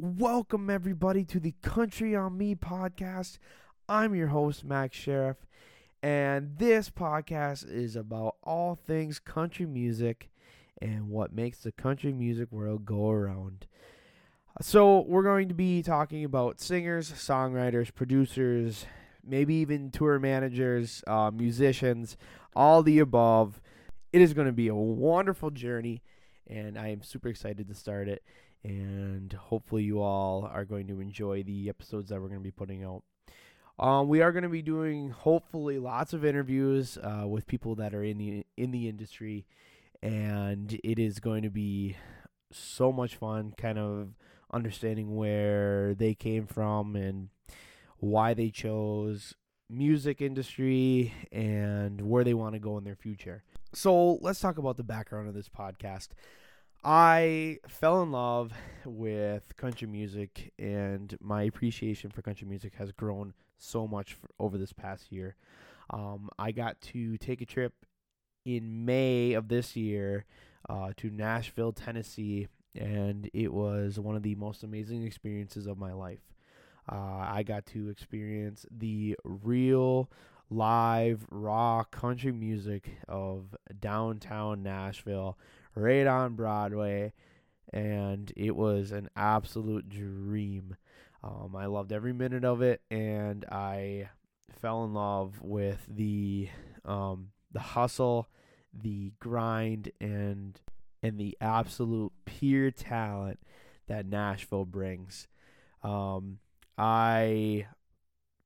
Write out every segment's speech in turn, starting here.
Welcome, everybody, to the Country on Me podcast. I'm your host, Max Sheriff, and this podcast is about all things country music and what makes the country music world go around. So, we're going to be talking about singers, songwriters, producers, maybe even tour managers, uh, musicians, all the above. It is going to be a wonderful journey, and I am super excited to start it and hopefully you all are going to enjoy the episodes that we're going to be putting out. Um, we are going to be doing hopefully lots of interviews uh, with people that are in the in the industry, and it is going to be so much fun, kind of understanding where they came from and why they chose music industry and where they want to go in their future. So let's talk about the background of this podcast. I fell in love with country music, and my appreciation for country music has grown so much for, over this past year. Um, I got to take a trip in May of this year uh, to Nashville, Tennessee, and it was one of the most amazing experiences of my life. Uh, I got to experience the real live raw country music of downtown Nashville right on Broadway, and it was an absolute dream. Um, I loved every minute of it, and I fell in love with the um, the hustle, the grind, and and the absolute pure talent that Nashville brings. Um, I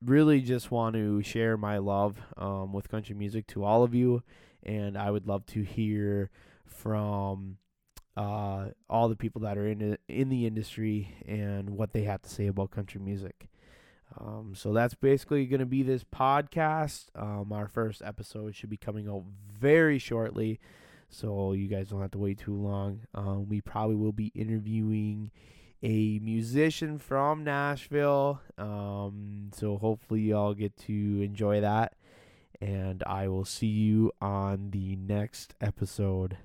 really just want to share my love um, with country music to all of you, and I would love to hear from uh, all the people that are in in the industry and what they have to say about country music. Um, so that's basically going to be this podcast. Um, our first episode should be coming out very shortly, so you guys don't have to wait too long. Um, we probably will be interviewing a musician from Nashville. Um, so hopefully y'all get to enjoy that. And I will see you on the next episode.